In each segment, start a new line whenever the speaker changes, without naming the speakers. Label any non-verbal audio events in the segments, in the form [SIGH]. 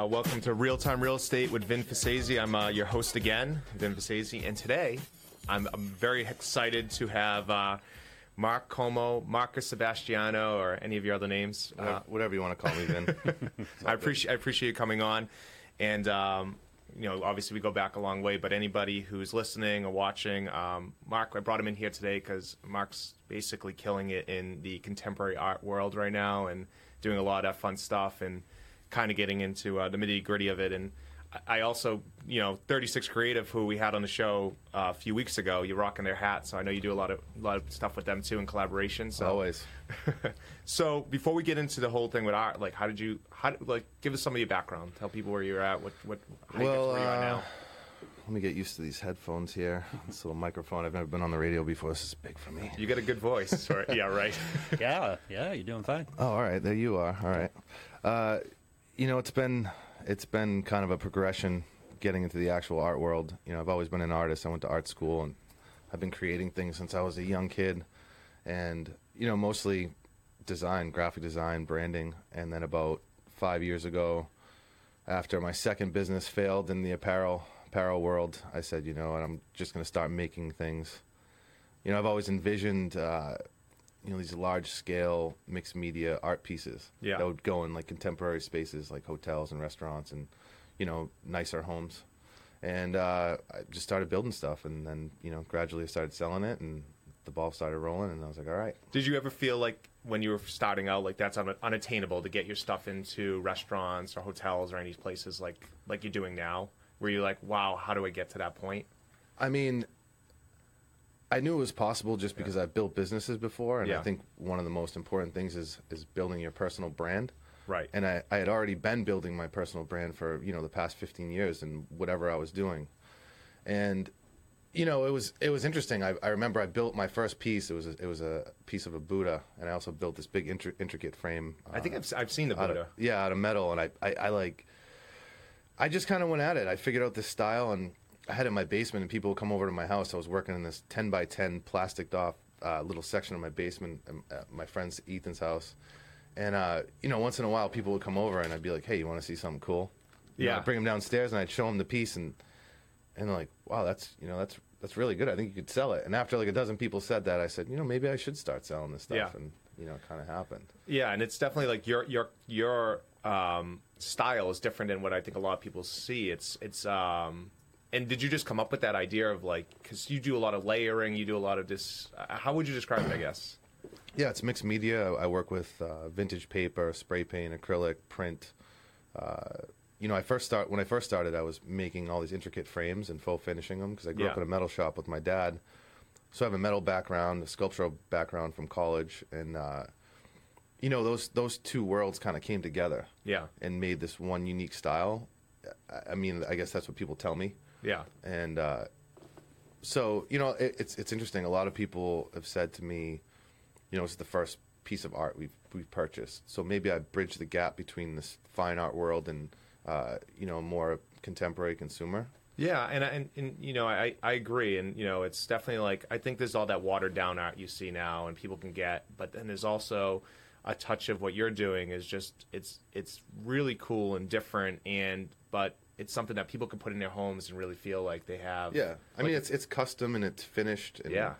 Uh, welcome to Real Time Real Estate with Vin Forzese. I'm uh, your host again, Vin Forzese, and today I'm, I'm very excited to have uh, Mark Como, Markus Sebastiano, or any of your other names.
Whatever,
Uh,
whatever you want to call me, Vin. [LAUGHS]
I appreciate I appreciate you coming on, and um, you know obviously we go back a long way. But anybody who's listening or watching, um, Mark, I brought him in here today because Mark's basically killing it in the contemporary art world right now, and doing a lot of fun stuff, and kind of getting into uh, the nitty gritty of it. And I I also, you know, 36 Creative, who we had on the show uh, a few weeks ago, you're rocking their hat, so I know you do a lot of a lot of stuff with them too in collaboration. So
Always. [LAUGHS]
so before we get into the whole thing with art, like how did you how like give us some of your background, tell people where you're at, what what how you get to
Well,
where you are
uh,
now.
Let me get used to these headphones here. This little microphone. I've never been on the radio before. This is big for me.
You got a good voice, or, [LAUGHS] yeah, right.
Yeah, yeah, you're doing fine.
Oh, all right. There you are. All right. Uh, you know, it's been it's been kind of a progression getting into the actual art world. You know, I've always been an artist. I went to art school and I've been creating things since I was a young kid, and you know, mostly design, graphic design, branding. And then about five years ago, after my second business failed in the apparel apparel world, I said, you know, I'm just going to start making things. You know, I've always envisioned, uh, you know, these large scale mixed media art pieces
Yeah.
that would go in like contemporary spaces, like hotels and restaurants, and you know, nicer homes. And uh, I just started building stuff, and then you know, gradually I started selling it, and the ball started rolling, and I was like, all right.
Did you ever feel like when you were starting out, like that's un- unattainable to get your stuff into restaurants or hotels or any places like like you're doing now? Were you like, wow, how do I get to that point?
I mean, I knew it was possible just because I've built businesses before, and
Yeah.
I think one of the most important things is is building your personal brand.
Right.
And I, I had already been building my personal brand for you know the past 15 years and whatever I was doing, and you know it was it was interesting. I, I remember I built my first piece. It was a, it was a piece of a Buddha, and I also built this big intri- intricate frame.
I think
uh,
I've, I've seen the
out
Buddha.
of, yeah, out of metal, and I, I, I like, I just kind of went at it. I figured out this style, and I had it in my basement, and people would come over to my house. I was working in this ten by ten plasticed off uh, little section of my basement, at my friend's Ethan's house, and uh, you know, once in a while, people would come over, and I'd be like, "Hey, you want to see something cool?" You know,
Yeah.
I'd bring them downstairs, and I'd show them the piece, and and they're like, "Wow, that's you know, that's that's really good. I think you could sell it." And after like a dozen people said that, I said, "You know, maybe I should start selling this stuff."
Yeah.
And you know, it kind of happened.
Yeah, and it's definitely like your your your um, style is different than what I think a lot of people see. It's it's um, and did you just come up with that idea of like because you do a lot of layering, you do a lot of this. Uh, how would you describe it? I guess.
Yeah, it's mixed media. I work with uh, vintage paper, spray paint, acrylic, print. Uh, you know, I first start when I first started, I was making all these intricate frames and faux finishing them because I grew up in a metal shop with my dad. So I have a metal background, a sculptural background from college, and uh, you know those those two worlds kind of came together
Yeah,
and made this one unique style. I mean, I guess that's what people tell me
yeah,
and uh, so you know it, it's it's interesting. A lot of people have said to me, you know, it's the first piece of art we've we've purchased. So maybe I bridge the gap between this fine art world and uh, you know more contemporary consumer.
yeah. And and, and you know, I I agree. And you know, it's definitely like I think there's all that watered down art you see now, and people can get. But then there's also a touch of what you're doing is just it's it's really cool and different and but it's something that people can put in their homes and really feel like they have
Yeah, I mean it's it's custom and it's finished. And,
Yeah.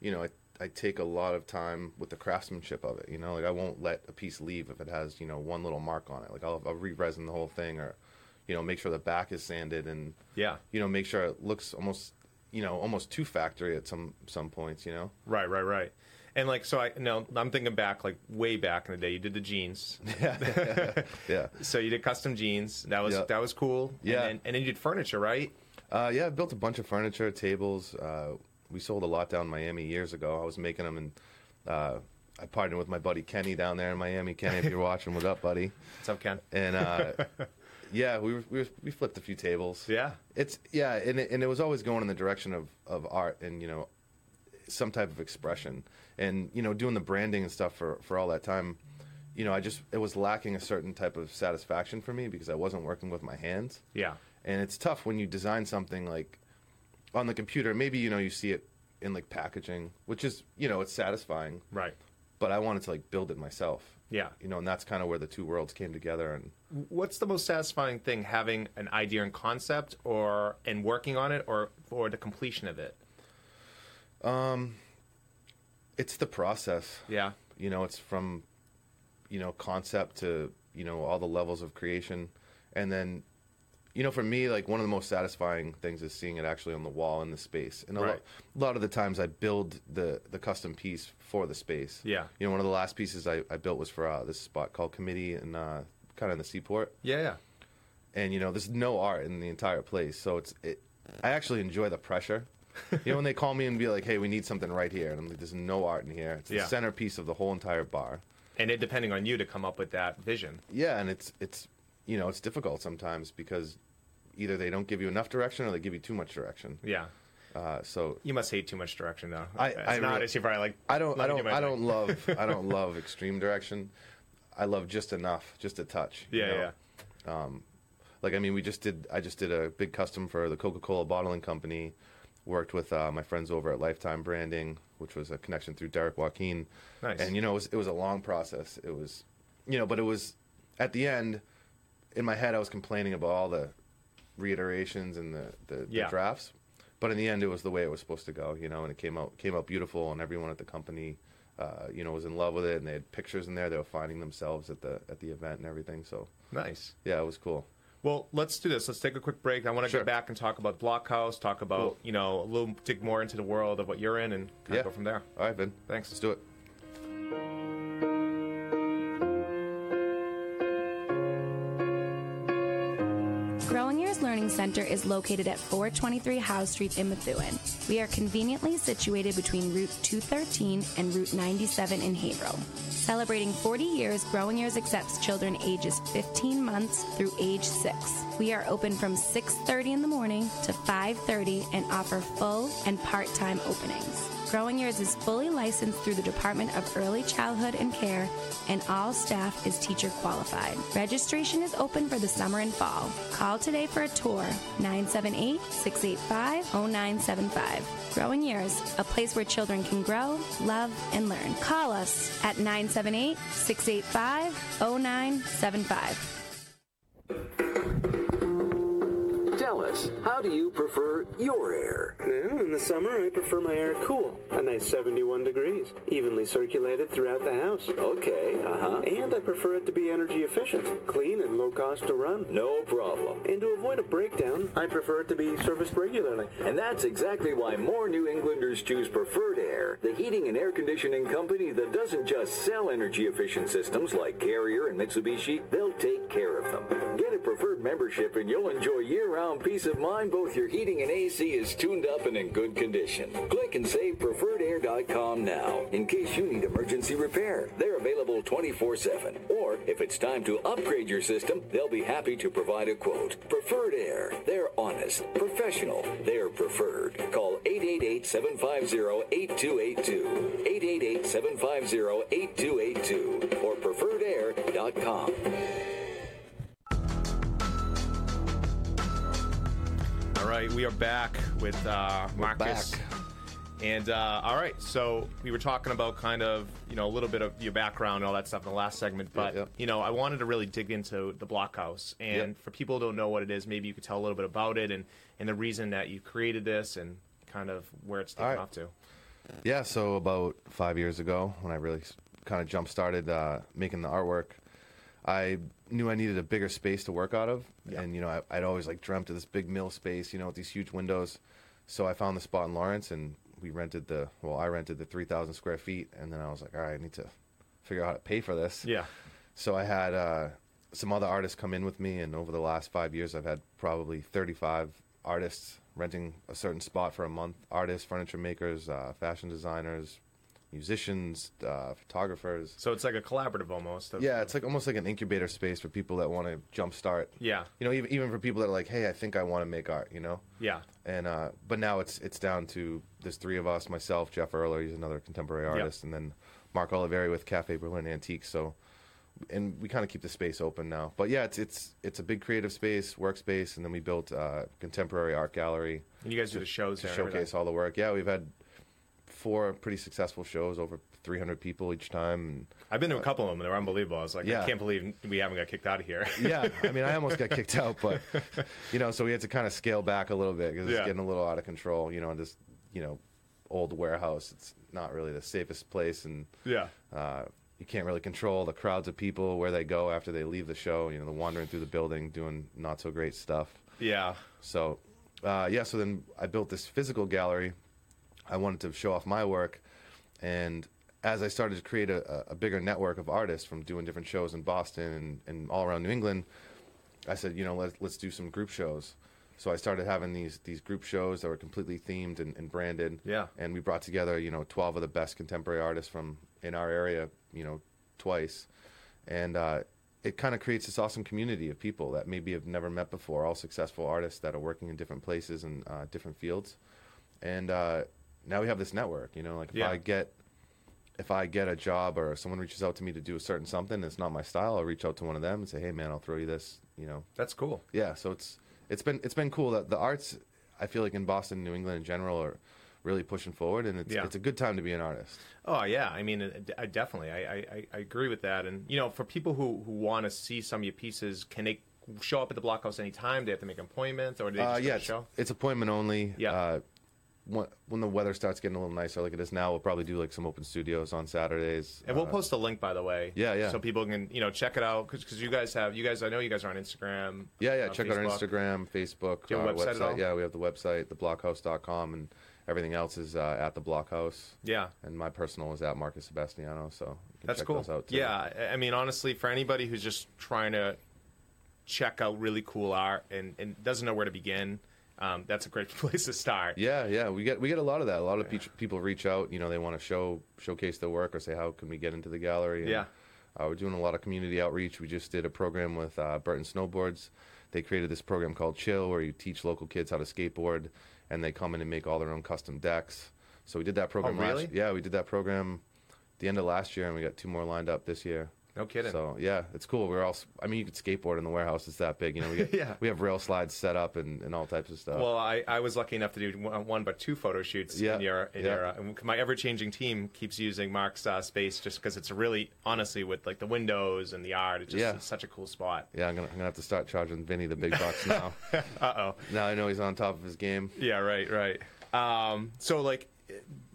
you know, I I take a lot of time with the craftsmanship of it. You know, like I won't let a piece leave if it has you know one little mark on it. Like I'll, I'll re-resin the whole thing or you know make sure the back is sanded and
yeah
you know make sure it looks almost you know almost too factory at some some points. You know.
Right, right, right. And like, so I no, I'm thinking back, like way back in the day. You did the jeans, [LAUGHS]
Yeah. [LAUGHS]
so you did custom jeans. That was
Yeah.
that was cool.
Yeah.
and then, and then you did furniture, right?
Uh, yeah, I built a bunch of furniture, tables. Uh, we sold a lot down in Miami years ago. I was making them, and uh, I partnered with my buddy Kenny down there in Miami. Kenny, if you're [LAUGHS] watching, what's up, buddy?
What's up, Ken?
And uh, yeah, we, were, we were- we flipped a few tables.
Yeah,
It's yeah, and it, and it was always going in the direction of, of art and you know some type of expression and you know doing the branding and stuff for for all that time. You know, I just it was lacking a certain type of satisfaction for me because I wasn't working with my hands.
yeah,
and it's tough when you design something like on the computer maybe you know you see it in like packaging which is you know it's satisfying
right.
but i wanted to like build it myself
Yeah.
You know, and that's kind of where the two worlds came together. And
What's the most satisfying thing, having an idea and concept, or and working on it, or or the completion of it?
It's the process.
Yeah.
You know, it's from, you know, concept to, you know, all the levels of creation. And then, you know, for me, like one of the most satisfying things is seeing it actually on the wall in the space. And a,
Right.
lot, a lot of the times I build the, the custom piece for the space.
Yeah.
You know, one of the last pieces I, I built was for uh, this spot called Committee and uh, kind of in the seaport.
Yeah. Yeah.
and you know there's no art in the entire place so it's it i actually enjoy the pressure you know when they call me and be like hey we need something right here and i'm like there's no art in here it's the
Yeah.
centerpiece of the whole entire bar
And it depending on you to come up with that vision.
yeah and it's it's you know it's difficult sometimes because either they don't give you enough direction or they give you too much direction
Yeah.
uh, so
You must hate too much direction, though.
I-
it's
I
not.
really-
It's you probably like.
i don't i
me do
don't
my
i don't love [LAUGHS] i don't love extreme direction i love just enough just a touch you
Yeah.
know?
Yeah.
like I mean, we just did. I just did a big custom for the Coca-Cola bottling company. Worked with uh, my friends over at Lifetime Branding, which was a connection through Derek Joaquin.
Nice.
And you know, it was, it was a long process. It was, you know, but it was at the end. In my head, I was complaining about all the reiterations and the, the,
Yeah.
the drafts, but in the end, it was the way it was supposed to go. You know, and it came out came out beautiful, and everyone at the company. Uh, you know, was in love with it, and they had pictures in there. They were finding themselves at the at the event and everything. So,
Nice.
yeah, it was cool.
Well, let's do this. Let's take a quick break. I want to
Sure.
get back and talk about Blochaus, talk about,
Cool.
you know, a little dig more into the world of what you're in and kind
Yeah.
of go from there.
All right, Vin.
Thanks.
Let's do it.
Center is located at 423 Howe Street in Methuen. We are conveniently situated between Route 213 and Route 97 in Haverhill. Celebrating 40 years, Growing Years accepts children ages 15 months through age 6. We are open from 6:30 in the morning to 5:30 and offer full and part-time openings. Growing Years is fully licensed through the Department of Early Childhood and Care, and all staff is teacher qualified. Registration is open for the summer and fall. Call today for a tour 978 685 0975. Growing Years, a place where children can grow, love, and learn. Call us at 978 685 0975.
How do you prefer your air?
Well, in the summer, I prefer my air cool, a nice 71 degrees, evenly circulated throughout the house.
Okay, uh huh.
And I prefer it to be energy efficient, clean, and low cost to run.
No problem.
And to avoid a breakdown, I prefer it to be serviced regularly.
And that's exactly why more New Englanders choose Preferred Air, the heating and air conditioning company that doesn't just sell energy efficient systems like Carrier and Mitsubishi, they'll take care of them. Get a preferred membership and you'll enjoy year round peace of mind both your heating and AC is tuned up and in good condition. Click and save preferredair.com now in case you need emergency repair. They're available 24 7. Or if it's time to upgrade your system, they'll be happy to provide a quote. Preferred Air. They're honest, professional, they're preferred. Call 888 750 8282. 888 750 8282 or preferredair.com.
All right, we are back with uh, Markus.
back.
And uh, all right, so we were talking about kind of you know a little bit of your background and all that stuff in the last segment, but
Yeah, yeah.
you know I wanted to really dig into the Blochaus, and
Yeah.
for people who don't know what it is, maybe you could tell a little bit about it and and the reason that you created this and kind of where it's taken
All right.
off to.
Yeah, so about five years ago, when I really kind of jump started uh, making the artwork, I knew I needed a bigger space to work out of,
Yeah.
and you know I, I'd always like dreamt of this big mill space, you know, with these huge windows. So I found the spot in Lawrence, and we rented the well, I rented the three thousand square feet, and then I was like, all right, I need to figure out how to pay for this.
Yeah,
So I had uh, some other artists come in with me, and over the last five years, I've had probably 35 artists renting a certain spot for a month. Artists, furniture makers, uh, fashion designers, musicians, uh, photographers.
so it's like a collaborative almost.
Yeah, it's like almost like an incubator space for people that want to jumpstart.
yeah,
You know, even even for people that are like, hey, I think I want to make art. You know.
yeah,
And uh, but now it's it's down to there's three of us, myself, Jeff Erler, he's another contemporary artist, and then Mark Oliveri with Cafe Berlin Antiques. So, and we kind of keep the space open now. But yeah, it's it's it's a big creative space, workspace, and then we built a contemporary art gallery
And you guys do the shows
to showcase all the work. Yeah, we've had four pretty successful shows, over 300 people each time.
I've been to a couple of them, and they're unbelievable. I was like,
Yeah.
I can't believe we haven't got kicked out of here.
Yeah, I [LAUGHS] mean, I almost got kicked out, but you know, so we had to kind of scale back a little bit because it's
Yeah.
getting a little out of control. You know, in this you know old warehouse, it's not really the safest place, and
yeah.
uh, you can't really control the crowds of people where they go after they leave the show. You know, they're wandering through the building doing not so great stuff.
Yeah.
So, uh, yeah, so then I built this physical gallery. I wanted to show off my work. And as I started to create a, a bigger network of artists from doing different shows in Boston and, and all around New England, I said, you know, let's, let's do some group shows. So I started having these these group shows that were completely themed and, and branded.
Yeah.
And we brought together, you know, 12 of the best contemporary artists from in our area, you know, twice. And uh, it kind of creates this awesome community of people that maybe have never met before, all successful artists that are working in different places and uh, different fields. And uh, now we have this network, you know, like if
Yeah.
I get if I get a job or someone reaches out to me to do a certain something, it's not my style. I'll reach out to one of them and say, "Hey, man, I'll throw you this." You know,
That's cool.
yeah. So it's it's been it's been cool that the arts. I feel like in Boston, New England in general, are really pushing forward, and it's
Yeah.
it's a good time to be an artist.
Oh yeah, I mean, I definitely, I, I, I- agree with that. And you know, for people who, who want to see some of your pieces, can they show up at the Blochaus anytime? Do they have to make an appointment, or do they just
Uh, yeah,
the
it's,
show?
it's appointment only.
Yeah.
Uh, when, the weather starts getting a little nicer, like it is now, we'll probably do like some open studios on Saturdays.
And we'll
Uh,
post a link, by the way.
Yeah, yeah.
So people can, you know, check it out because you guys have, you guys, I know you guys are on Instagram.
Yeah, yeah.
uh,
Check out our Instagram, Facebook,
Do you have
our
website?
Yeah, we have the website, theblockhouse.com, and everything else is uh, at the Blochaus.
Yeah.
And my personal is at Markus Sebastiano, so
That's cool.
those out too.
Yeah, I- I mean, honestly, for anybody who's just trying to check out really cool art and, and doesn't know where to begin, um, that's a great [LAUGHS] place to start.
Yeah, yeah, we get we get a lot of that. A lot of pe- people reach out. You know, they want to show showcase their work or say, "How can we get into the gallery?" And,
Yeah.
uh, we're doing a lot of community outreach. We just did a program with uh, Burton Snowboards. They created this program called Chill, where you teach local kids how to skateboard, and they come in and make all their own custom decks. So we did that program.
Oh, really?
Last, yeah, we did that program the end of last year, and we got two more lined up this year.
No kidding.
So yeah, it's cool. We're all. I mean, you could skateboard in the warehouse. It's that big. You know, we [LAUGHS] get,
Yeah.
we have rail slides set up and, and all types of stuff.
Well, I, I was lucky enough to do one, one but two photo shoots
Yeah,
in your in
yeah.
your. Uh, and my ever changing team keeps using Mark's uh, space just because it's really honestly with like the windows and the art. It's just
Yeah.
it's such a cool spot.
Yeah, I'm gonna, I'm gonna have to start charging Vinny the big bucks [LAUGHS] now.
Uh oh.
now I know he's on top of his game.
Yeah. Right. Right. Um, so like.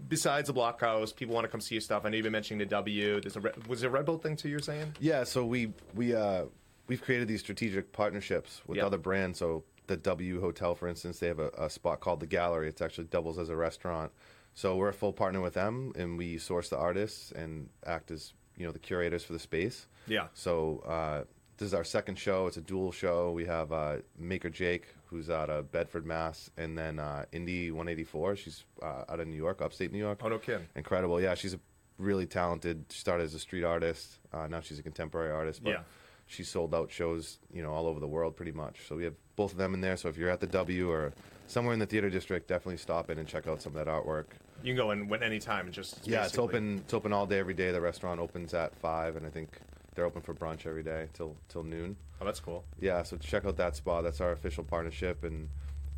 Besides the Blochaus, people want to come see your stuff. I know you've been mentioning the W. There's a Red- was there a Red Bull thing too. You're saying?
Yeah, so we we uh we've created these strategic partnerships with
Yeah.
other brands. So the W Hotel, for instance, they have a, a spot called the Gallery. It's actually doubles as a restaurant. So we're a full partner with them, and we source the artists and act as you know the curators for the space.
Yeah.
So uh, this is our second show. It's a dual show. We have uh, Maker Jake, who's out of Bedford, Mass, and then uh, Indie184. She's uh, out of New York, upstate New York.
Oh no kidding.
Incredible. Yeah, she's a really talented. She started as a street artist. Uh, now she's a contemporary artist. But
Yeah.
She sold out shows, you know, all over the world pretty much. So we have both of them in there. So if you're at the W or somewhere in the theater district, definitely stop in and check out some of that artwork.
You can go in when any time and just
Yeah, it's open. It's open all day, every day. The restaurant opens at five, and I think they're open for brunch every day till till noon.
Oh, that's cool.
Yeah, so check out that spot. That's our official partnership. And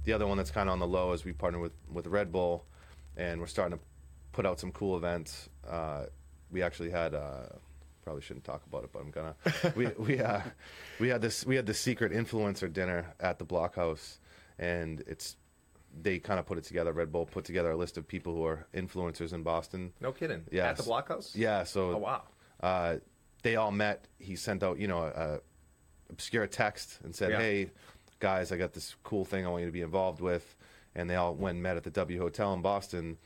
the other one that's kind of on the low is we partner with with Red Bull, and we're starting to put out some cool events. Uh, we actually had. Uh, Probably shouldn't talk about it, but I'm gonna. [LAUGHS] we we uh, we had this we had the secret influencer dinner at the Blochaus, and it's they kind of put it together. Red Bull put together a list of people who are influencers in Boston.
No kidding.
Yeah,
At the Blochaus.
Yeah, so
Oh wow.
uh, they all met. He sent out, you know, a, a obscure text and said,
Yeah.
"Hey, guys, I got this cool thing I want you to be involved with." And they all went and met at the W Hotel in Boston,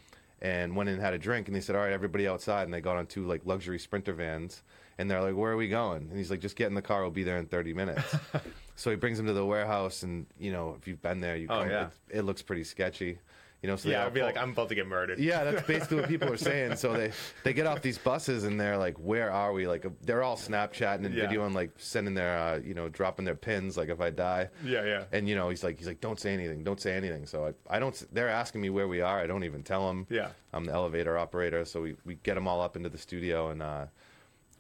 and went in and had a drink. And they said, "All right, everybody outside." And they got on two like luxury sprinter vans, and they're like, "Where are we going?" And he's like, "Just get in the car. We'll be there in 30 minutes." [LAUGHS] so he brings them to the warehouse, and you know, if you've been there, you
Oh,
come,
yeah.
it, it looks pretty sketchy. You know, so
Yeah, I'd be
pull-
like, I'm about to get murdered.
yeah, that's [LAUGHS] basically what people are saying. So they they get off these buses and they're like, "Where are we?" Like they're all Snapchatting and
Yeah.
videoing, like sending their, uh, you know, dropping their pins. Like if I die,
Yeah, yeah.
And you know, he's like, he's like, "Don't say anything, don't say anything." So I, I don't. They're asking me where we are. I don't even tell them.
Yeah.
I'm the elevator operator, so we we get them all up into the studio and. uh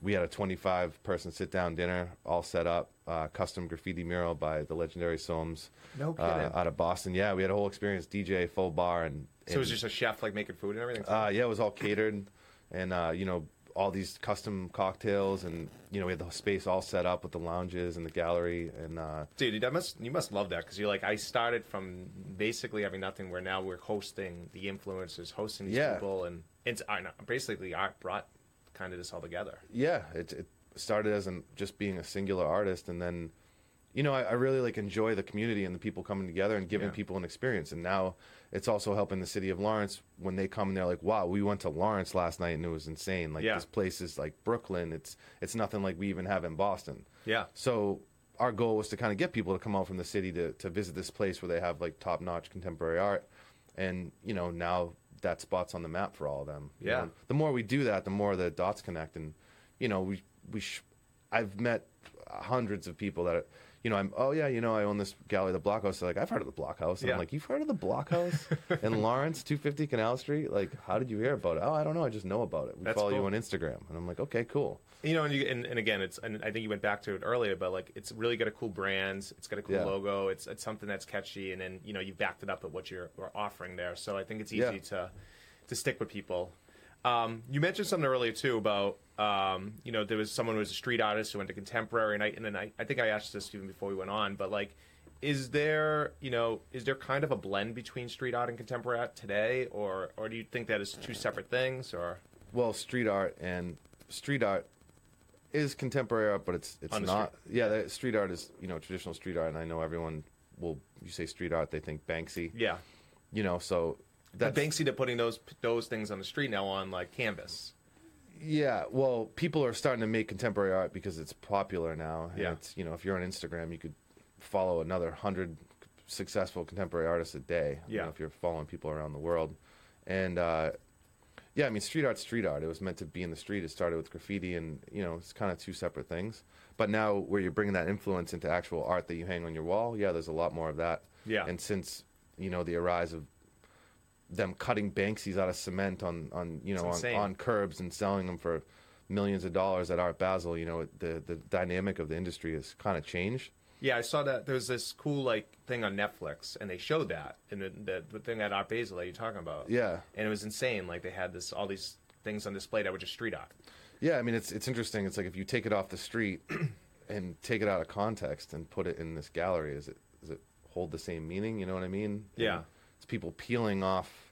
we had a 25 person sit down dinner all set up, uh, custom graffiti mural by the legendary Soames
No
uh, out of Boston. Yeah, we had a whole experience, DJ, full bar, and,
So it was just a chef like making food and everything.
uh, yeah, it was all catered. and uh, you know all these custom cocktails, and you know we had the space all set up with the lounges and the gallery, and uh,
Dude, that must you must love that because you're like I started from basically having nothing, where now we're hosting the influencers, hosting these
Yeah.
people, and it's I know, basically art brought kind of this all together.
yeah, it, it started as an, just being a singular artist, and then, you know, I, I really like enjoy the community and the people coming together and giving
Yeah.
people an experience. And now it's also helping the city of Lawrence when they come and they're like, "Wow, we went to Lawrence last night and it was insane. Like
Yeah.
this place is like Brooklyn. It's it's nothing like we even have in Boston."
Yeah.
So our goal was to kind of get people to come out from the city to, to visit this place where they have like top notch contemporary art, and you know now that spot's on the map for all of them. you
Yeah.
know. The more we do that, the more the dots connect, and you know we we sh- I've met hundreds of people that. You know, I'm. Oh yeah, you know, I own this gallery, the Blochaus. They're like, I've heard of the Blochaus. And
Yeah.
I'm like, you've heard of the Blochaus [LAUGHS] in Lawrence, 250 Canal Street? Like, how did you hear about it? Oh, I don't know. I just know about it. We
That's
follow you on Instagram, and I'm like, okay, cool.
You know, and, you, and, and again, it's and I think you went back to it earlier, but like it's really got a cool brand. It's got a cool
Yeah.
logo. It's it's something that's catchy, and then you know you backed it up at what you're offering there. So I think it's easy
Yeah.
to to stick with people. Um, you mentioned something earlier too about um, you know there was someone who was a street artist who went to contemporary, and I and then I, I think I asked this even before we went on, but like. Is there, you know, is there kind of a blend between street art and contemporary art today, or, or do you think that is two separate things, or
well, street art and street art is contemporary art, but it's it's not. Yeah, the street art is you know traditional street art, and I know everyone will. You say street art, they think Banksy.
yeah,
You know, so
But Banksy to putting those those things on the street now on like canvas.
Yeah. Well, people are starting to make contemporary art because it's popular now. and
Yeah.
It's you know if you're on Instagram, you could follow another hundred successful contemporary artists a day. you
Yeah.
know, if you're following people around the world, and. uh yeah, I mean, street art's street art. It was meant to be in the street. It started with graffiti, and you know, it's kind of two separate things. But now, where you're bringing that influence into actual art that you hang on your wall, yeah, there's a lot more of that.
Yeah.
And since you know the rise of them cutting Banksies out of cement on on you know on, on curbs and selling them for millions of dollars at Art Basel, you know, the the dynamic of the industry has kind of changed.
Yeah, I saw that there was this cool like thing on Netflix, and they showed that and the, the, the thing at Art Basel that you're talking about.
Yeah.
and it was insane. Like they had this all these things on display that were just street art.
Yeah, I mean it's it's interesting. It's like if you take it off the street [CLEARS THROAT] and take it out of context and put it in this gallery, is it does it hold the same meaning? You know what I mean?
Yeah.
And it's people peeling off,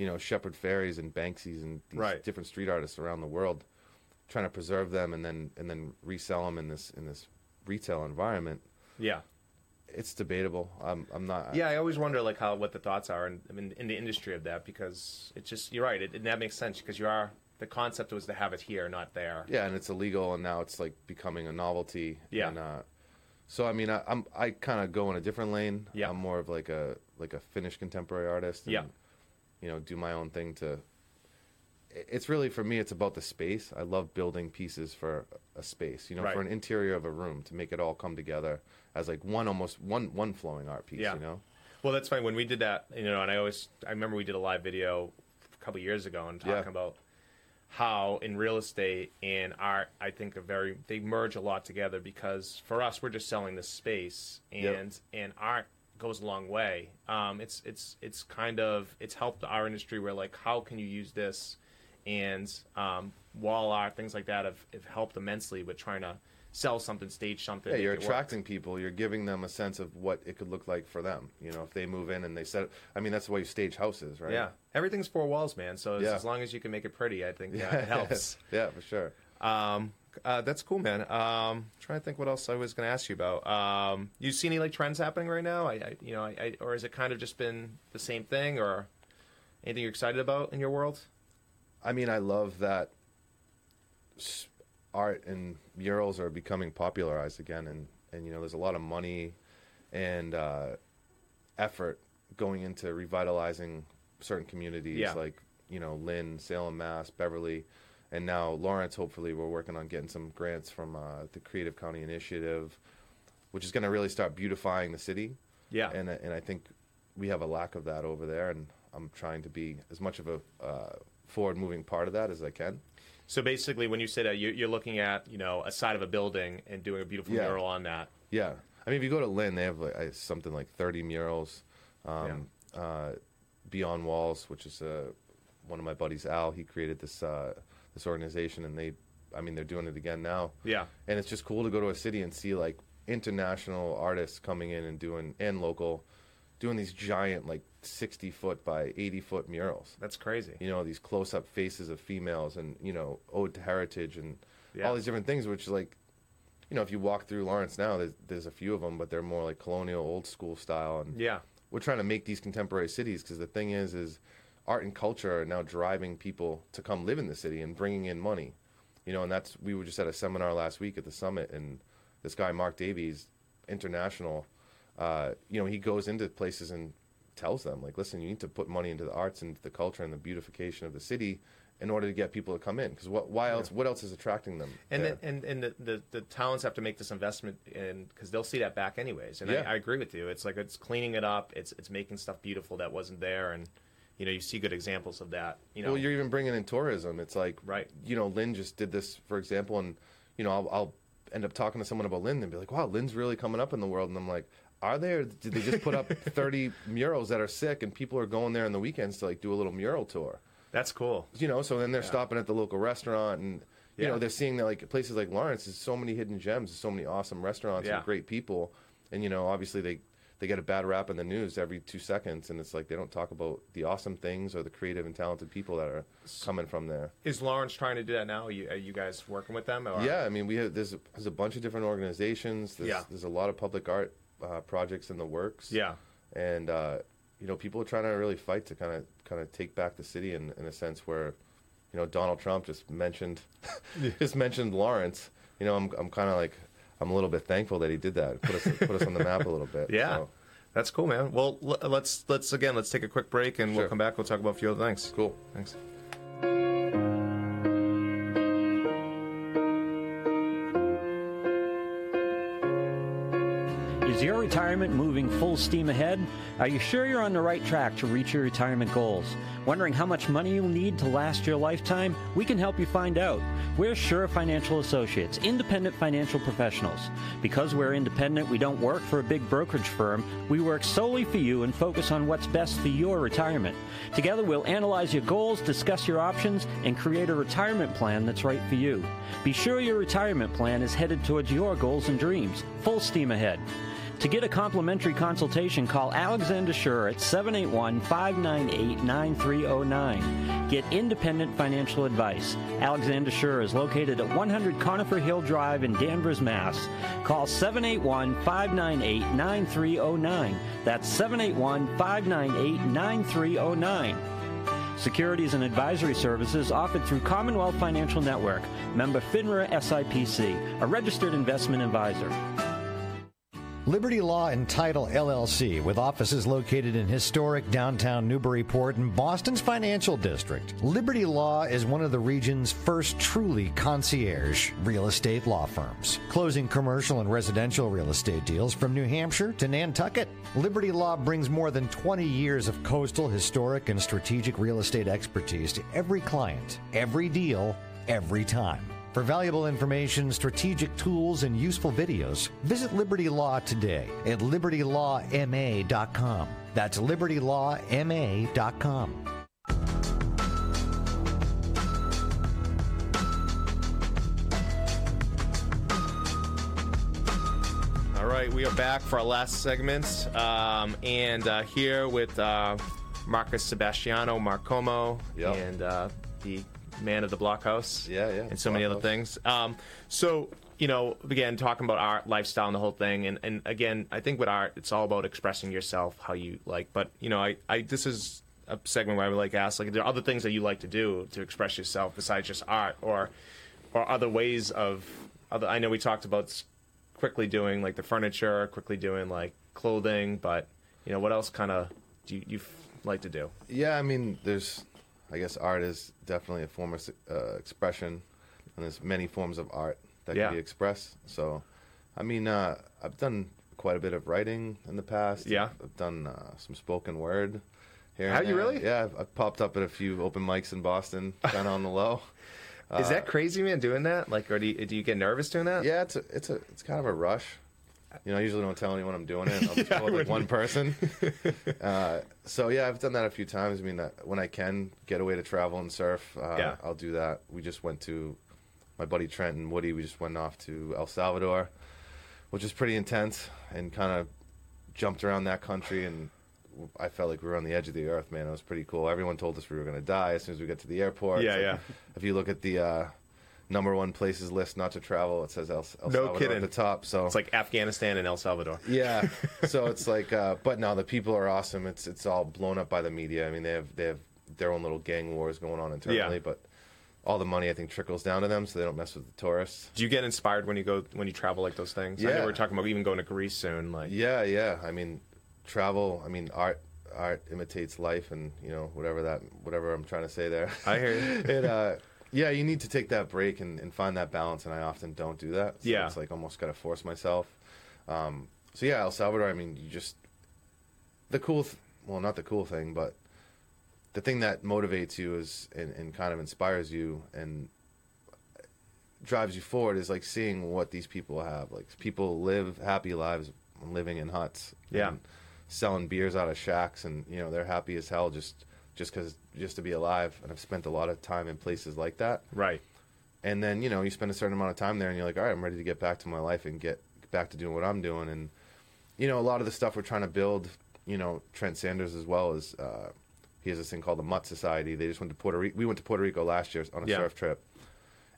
you know, Shepard Faireys and Banksies and these
Right.
different street artists around the world, trying to preserve them and then and then resell them in this in this retail environment.
Yeah,
It's debatable. I'm I'm not.
yeah. I always wonder like how what the thoughts are in, I mean, in the industry of that because it's just you're right. It, and that makes sense because you are the concept was to have it here, not there.
Yeah, and it's illegal, and now it's like becoming a novelty.
Yeah.
And, uh, so I mean, I, I'm I kind of go in a different lane.
Yeah.
I'm more of like a like a Finnish contemporary artist. And,
Yeah.
You know, do my own thing to. It's really for me. It's about the space. I love building pieces for a space. You know,
Right.
for an interior of a room to make it all come together as like one almost one one flowing art piece.
Yeah.
You know.
Well, that's funny. When we did that, you know, and I always, I remember we did a live video a couple years ago and talking
Yeah.
about how in real estate and art, I think are very, they merge a lot together because for us, we're just selling the space and,
Yep.
and art goes a long way. Um, it's, it's, it's kind of, it's helped our industry where like, how can you use this? And, um, wall art, things like that have, have helped immensely with trying to sell something, stage something.
Yeah, you're
work.
attracting people. You're giving them a sense of what it could look like for them. You know, if they move in and they set. I mean, that's the way you stage houses, right?
Yeah, everything's four walls, man. So as,
Yeah.
as long as you can make it pretty, I think yeah, [LAUGHS] it helps.
yeah, for sure.
Um, uh, that's cool, man. Um, trying to think what else I was going to ask you about. Um, you see any like trends happening right now? I, I you know, I, I, or has it kind of just been the same thing, or anything you're excited about in your world?
I mean, I love that art and murals are becoming popularized again, and and you know, there's a lot of money and uh, effort going into revitalizing certain communities,
Yeah.
like you know, Lynn, Salem, Mass, Beverly, and now Lawrence. Hopefully, we're working on getting some grants from uh, the Creative County Initiative, which is going to really start beautifying the city.
Yeah.
and and I think we have a lack of that over there, and I'm trying to be as much of a uh, forward-moving part of that as I can.
So basically, when you say that, you're, you're looking at you know a side of a building and doing a beautiful
Yeah.
mural on that.
Yeah, I mean, if you go to Lynn, they have like, uh, something like 30 murals. Um, uh, Beyond Walls, which is uh, one of my buddies, Al, he created this uh, this organization, and they, I mean, they're doing it again now.
Yeah.
and it's just cool to go to a city and see like international artists coming in and doing and local, doing these giant like sixty foot by eighty foot murals.
That's crazy.
You know, these close up faces of females, and you know, ode to heritage, and
Yeah.
all these different things, which like. You know, if you walk through Lawrence now, there's, there's a few of them, but they're more like colonial, old school style, and
Yeah.
we're trying to make these contemporary cities because the thing is is art and culture are now driving people to come live in the city and bringing in money you know and that's we were just at a seminar last week at the summit and this guy mark davies international uh, you know he goes into places and tells them like listen you need to put money into the arts and the culture and the beautification of the city in order to get people to come in because what why else what else is attracting them
And the, and and the, the, the towns have to make this investment in because they'll see that back anyways. And
Yeah.
I, I agree with you. It's like it's cleaning it up. It's it's making stuff beautiful that wasn't there, and you know you see good examples of that. You know,
Well, you're even bringing in tourism. It's like,
Right.
You know, Lynn just did this, for example, and you know, I'll, I'll end up talking to someone about Lynn and be like, "Wow, Lynn's really coming up in the world." And I'm like, "Are they? Or did they just put up [LAUGHS] 30 murals that are sick, and people are going there on the weekends to like do a little mural tour?"
that's cool.
You know, so then they're stopping at the local restaurant, and you
Yeah.
know, they're seeing that like places like Lawrence, there's so many hidden gems, there's so many awesome restaurants
Yeah.
and great people, and you know, obviously they. They get a bad rap in the news every two seconds, and it's like they don't talk about the awesome things or the creative and talented people that are coming from there.
Is Lawrence trying to do that now? Are you, are you guys working with them? Or?
Yeah, I mean, we have there's a, there's a bunch of different organizations. There's,
Yeah.
there's a lot of public art uh, projects in the works.
Yeah.
and uh, you know, people are trying to really fight to kind of kind of take back the city in, in a sense where, you know, Donald Trump just mentioned [LAUGHS] just mentioned Lawrence. You know, I'm I'm kind of like I'm a little bit thankful that he did that. Put us put us on the map a little bit.
Yeah.
So,
That's cool, man. Well, let's let's again let's take a quick break and we'll come back. We'll talk about a few other things.
cool.
Thanks.
Retirement moving full steam ahead? Are you sure you're on the right track to reach your retirement goals? Wondering how much money you'll need to last your lifetime? We can help you find out. We're Sure Financial Associates, independent financial professionals. Because we're independent, we don't work for a big brokerage firm. We work solely for you and focus on what's best for your retirement. Together, we'll analyze your goals, discuss your options, and create a retirement plan that's right for you. Be sure your retirement plan is headed towards your goals and dreams. Full steam ahead. To get a complimentary consultation, call Alexander Schur at 781 598 9309. Get independent financial advice. Alexander Schur is located at 100 Conifer Hill Drive in Danvers, Mass. Call 781 598 9309. That's 781 598 9309. Securities and advisory services offered through Commonwealth Financial Network, member FINRA SIPC, a registered investment advisor.
Liberty Law and Title LLC, with offices located in historic downtown Newburyport and Boston's financial district. Liberty Law is one of the region's first truly concierge real estate law firms, closing commercial and residential real estate deals from New Hampshire to Nantucket. Liberty Law brings more than 20 years of coastal, historic, and strategic real estate expertise to every client, every deal, every time. For valuable information, strategic tools, and useful videos, visit Liberty Law today at libertylawma.com. That's libertylawma.com.
All right, we are back for our last segment, um, and uh, here with uh, Markus Sebastiano Marcomo
Yep.
and uh, the man of the Blochaus.
Yeah, yeah,
and so many other things. Um, so you know, again, talking about art, lifestyle, and the whole thing, and, and again, I think with art, it's all about expressing yourself how you like. But you know, I, I this is a segment where I would like ask, like, are there other things that you like to do to express yourself besides just art, or or other ways of other? I know we talked about quickly doing like the furniture, quickly doing like clothing, but you know, what else kind of do you, you like to do?
Yeah, I mean, there's, I guess, art is definitely a form of uh, expression, and there's many forms of art that
Yeah.
can be expressed. So, I mean, uh, I've done quite a bit of writing in the past.
Yeah.
I've done uh, some spoken word. Here
Have you really?
Yeah, I've, I've popped up at a few open mics in Boston, [LAUGHS] kind of on the low.
Is that crazy, man? Doing that, like, or do you, do you get nervous doing that?
Yeah, it's a, it's a it's kind of a rush. You know, I usually don't tell anyone I'm doing it. [LAUGHS] I'll just with like one person. [LAUGHS] uh, so yeah, I've done that a few times. I mean, uh, when I can get away to travel and surf, uh,
Yeah.
I'll do that. We just went to my buddy Trent and Woody. We just went off to El Salvador, which is pretty intense, and kind of jumped around that country and. I felt like we were on the edge of the earth, man. It was pretty cool. Everyone told us we were going to die as soon as we got to the airport.
Yeah,
like-
yeah.
If you look at the uh, number one places list not to travel, it says El, El
No
Salvador
kidding.
at the top. So
It's like Afghanistan and El Salvador.
yeah. [LAUGHS] So it's like, uh, but no, the people are awesome. It's it's all blown up by the media. I mean, they have they have their own little gang wars going on internally,
Yeah.
but all the money I think trickles down to them, so they don't mess with the tourists.
Do you get inspired when you go when you travel like those things? I know
Yeah.
we're talking about even going to Greece soon. Like,
Yeah, yeah. I mean, travel. I mean, art art imitates life, and you know whatever that whatever I'm trying to say there.
I hear you. [LAUGHS]
it, uh, yeah, you need to take that break and, and find that balance, and I often don't do that. So
Yeah.
it's like almost got to force myself. Um, so yeah, El Salvador. I mean, you just the cool. Th- well, not the cool thing, but the thing that motivates you is and, and kind of inspires you and drives you forward is like seeing what these people have. Like people live happy lives living in huts.
Yeah.
and selling beers out of shacks, and you know they're happy as hell just just because just to be alive. And I've spent a lot of time in places like that.
right.
And then you know you spend a certain amount of time there, and you're like, all right, I'm ready to get back to my life and get back to doing what I'm doing. And you know a lot of the stuff we're trying to build. You know Trent Sanders as well as. Uh, he has this thing called the Mutt Society. They just went to Puerto Rico. We went to Puerto Rico last year on a
Yeah.
surf trip.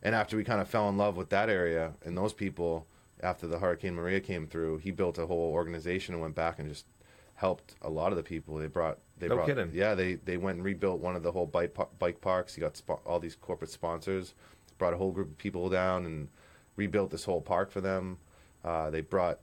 And after we kind of fell in love with that area and those people, after the Hurricane Maria came through, he built a whole organization and went back and just helped a lot of the people. They brought, they
No
brought,
kidding.
yeah, they they went and rebuilt one of the whole bike bike parks. He got spo- all these corporate sponsors, brought a whole group of people down and rebuilt this whole park for them. Uh, they brought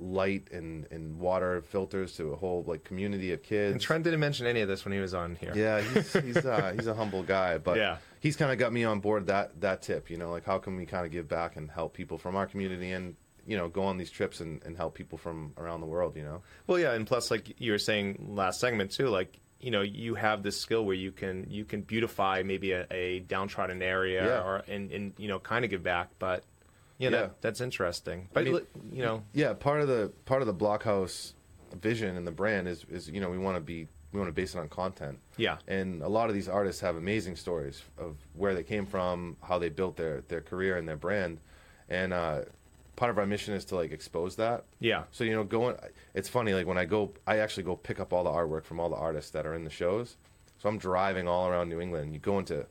light and, and water filters to a whole like community of kids.
And Trent didn't mention any of this when he was on here.
Yeah, he's he's uh, [LAUGHS] he's a humble guy, but
Yeah.
he's kind of got me on board that that tip. You know, like how can we kind of give back and help people from our community and you know go on these trips and, and help people from around the world. You know,
Well, yeah, and plus, like you were saying last segment too, like you know, you have this skill where you can you can beautify maybe a, a downtrodden area
Yeah.
or and, and you know kind of give back, but you know
Yeah.
that, that's interesting. But
mean-
you know,
yeah. Part of the part of the Blochaus vision and the brand is is you know we want to be we want to base it on content.
Yeah.
and a lot of these artists have amazing stories of where they came from, how they built their their career and their brand, and uh, part of our mission is to like expose that.
Yeah.
So you know, going. It's funny. Like when I go, I actually go pick up all the artwork from all the artists that are in the shows. So I'm driving all around New England. You go into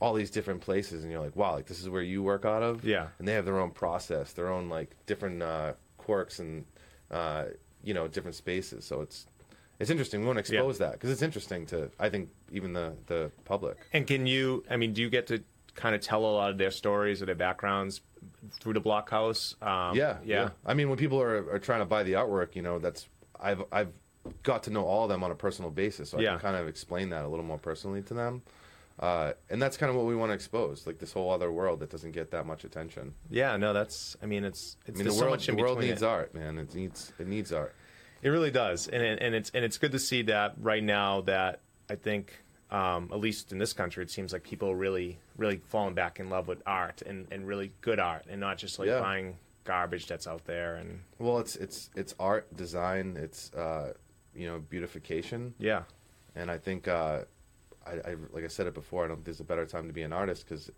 all these different places, and you're like, wow, like this is where you work out of.
Yeah.
And they have their own process, their own like different uh, quirks and uh, you know different spaces. So it's it's interesting. We want to
Yeah.
expose that because it's interesting to I think even the the public.
and can you? I mean, do you get to kind of tell a lot of their stories or their backgrounds through the Blochaus? Um,
yeah,
yeah,
I mean, when people are, are trying to buy the artwork, you know, that's I've I've got to know all of them on a personal basis, so I
Yeah.
can kind of explain that a little more personally to them. Uh, and that's kind of what we want to expose, like this whole other world that doesn't get that much attention.
Yeah, No, that's. I mean, it's.
I
it's
mean,
there's
the
so
world,
much
the world needs
it.
art, man. It needs it needs art.
It really does, and it, and it's and it's good to see that right now that I think um, at least in this country it seems like people are really really falling back in love with art and, and really good art and not just like
Yeah.
buying garbage that's out there and
Well, it's it's it's art, design, it's uh, you know beautification,
yeah
and I think uh, I, I like I said it before. I don't think there's a better time to be an artist because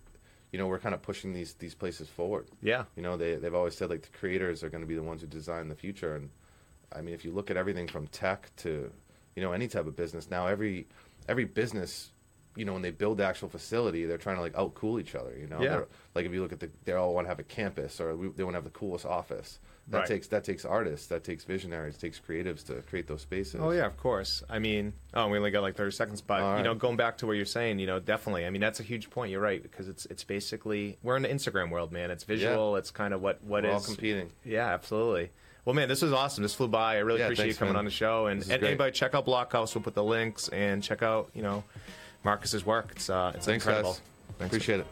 you know we're kind of pushing these these places forward.
yeah
You know, they they've always said like the creators are going to be the ones who design the future, and I mean, if you look at everything from tech to you know any type of business now, every every business, you know, when they build the actual facility, they're trying to like outcool each other. You know,
Yeah.
They're- like if you look at the, they all want to have a campus or we, they want to have the coolest office. That
Right.
takes that takes artists, that takes visionaries, takes creatives to create those spaces.
oh yeah of course I mean oh we only got like 30 seconds but
All
you know going back to what you're saying you know definitely I mean that's a huge point you're right because it's it's basically we're in the Instagram world man it's visual it's kind of what what
We're all
is-
competing.
Yeah, absolutely. Well, man, this was awesome. This flew by. I really
Yeah,
appreciate you coming
man.
on the show. And, and anybody check out Blochaus. We'll put the links and check out you know Markus's work. It's uh, it's
Thanks,
incredible.
guys.
Thanks.
Appreciate it.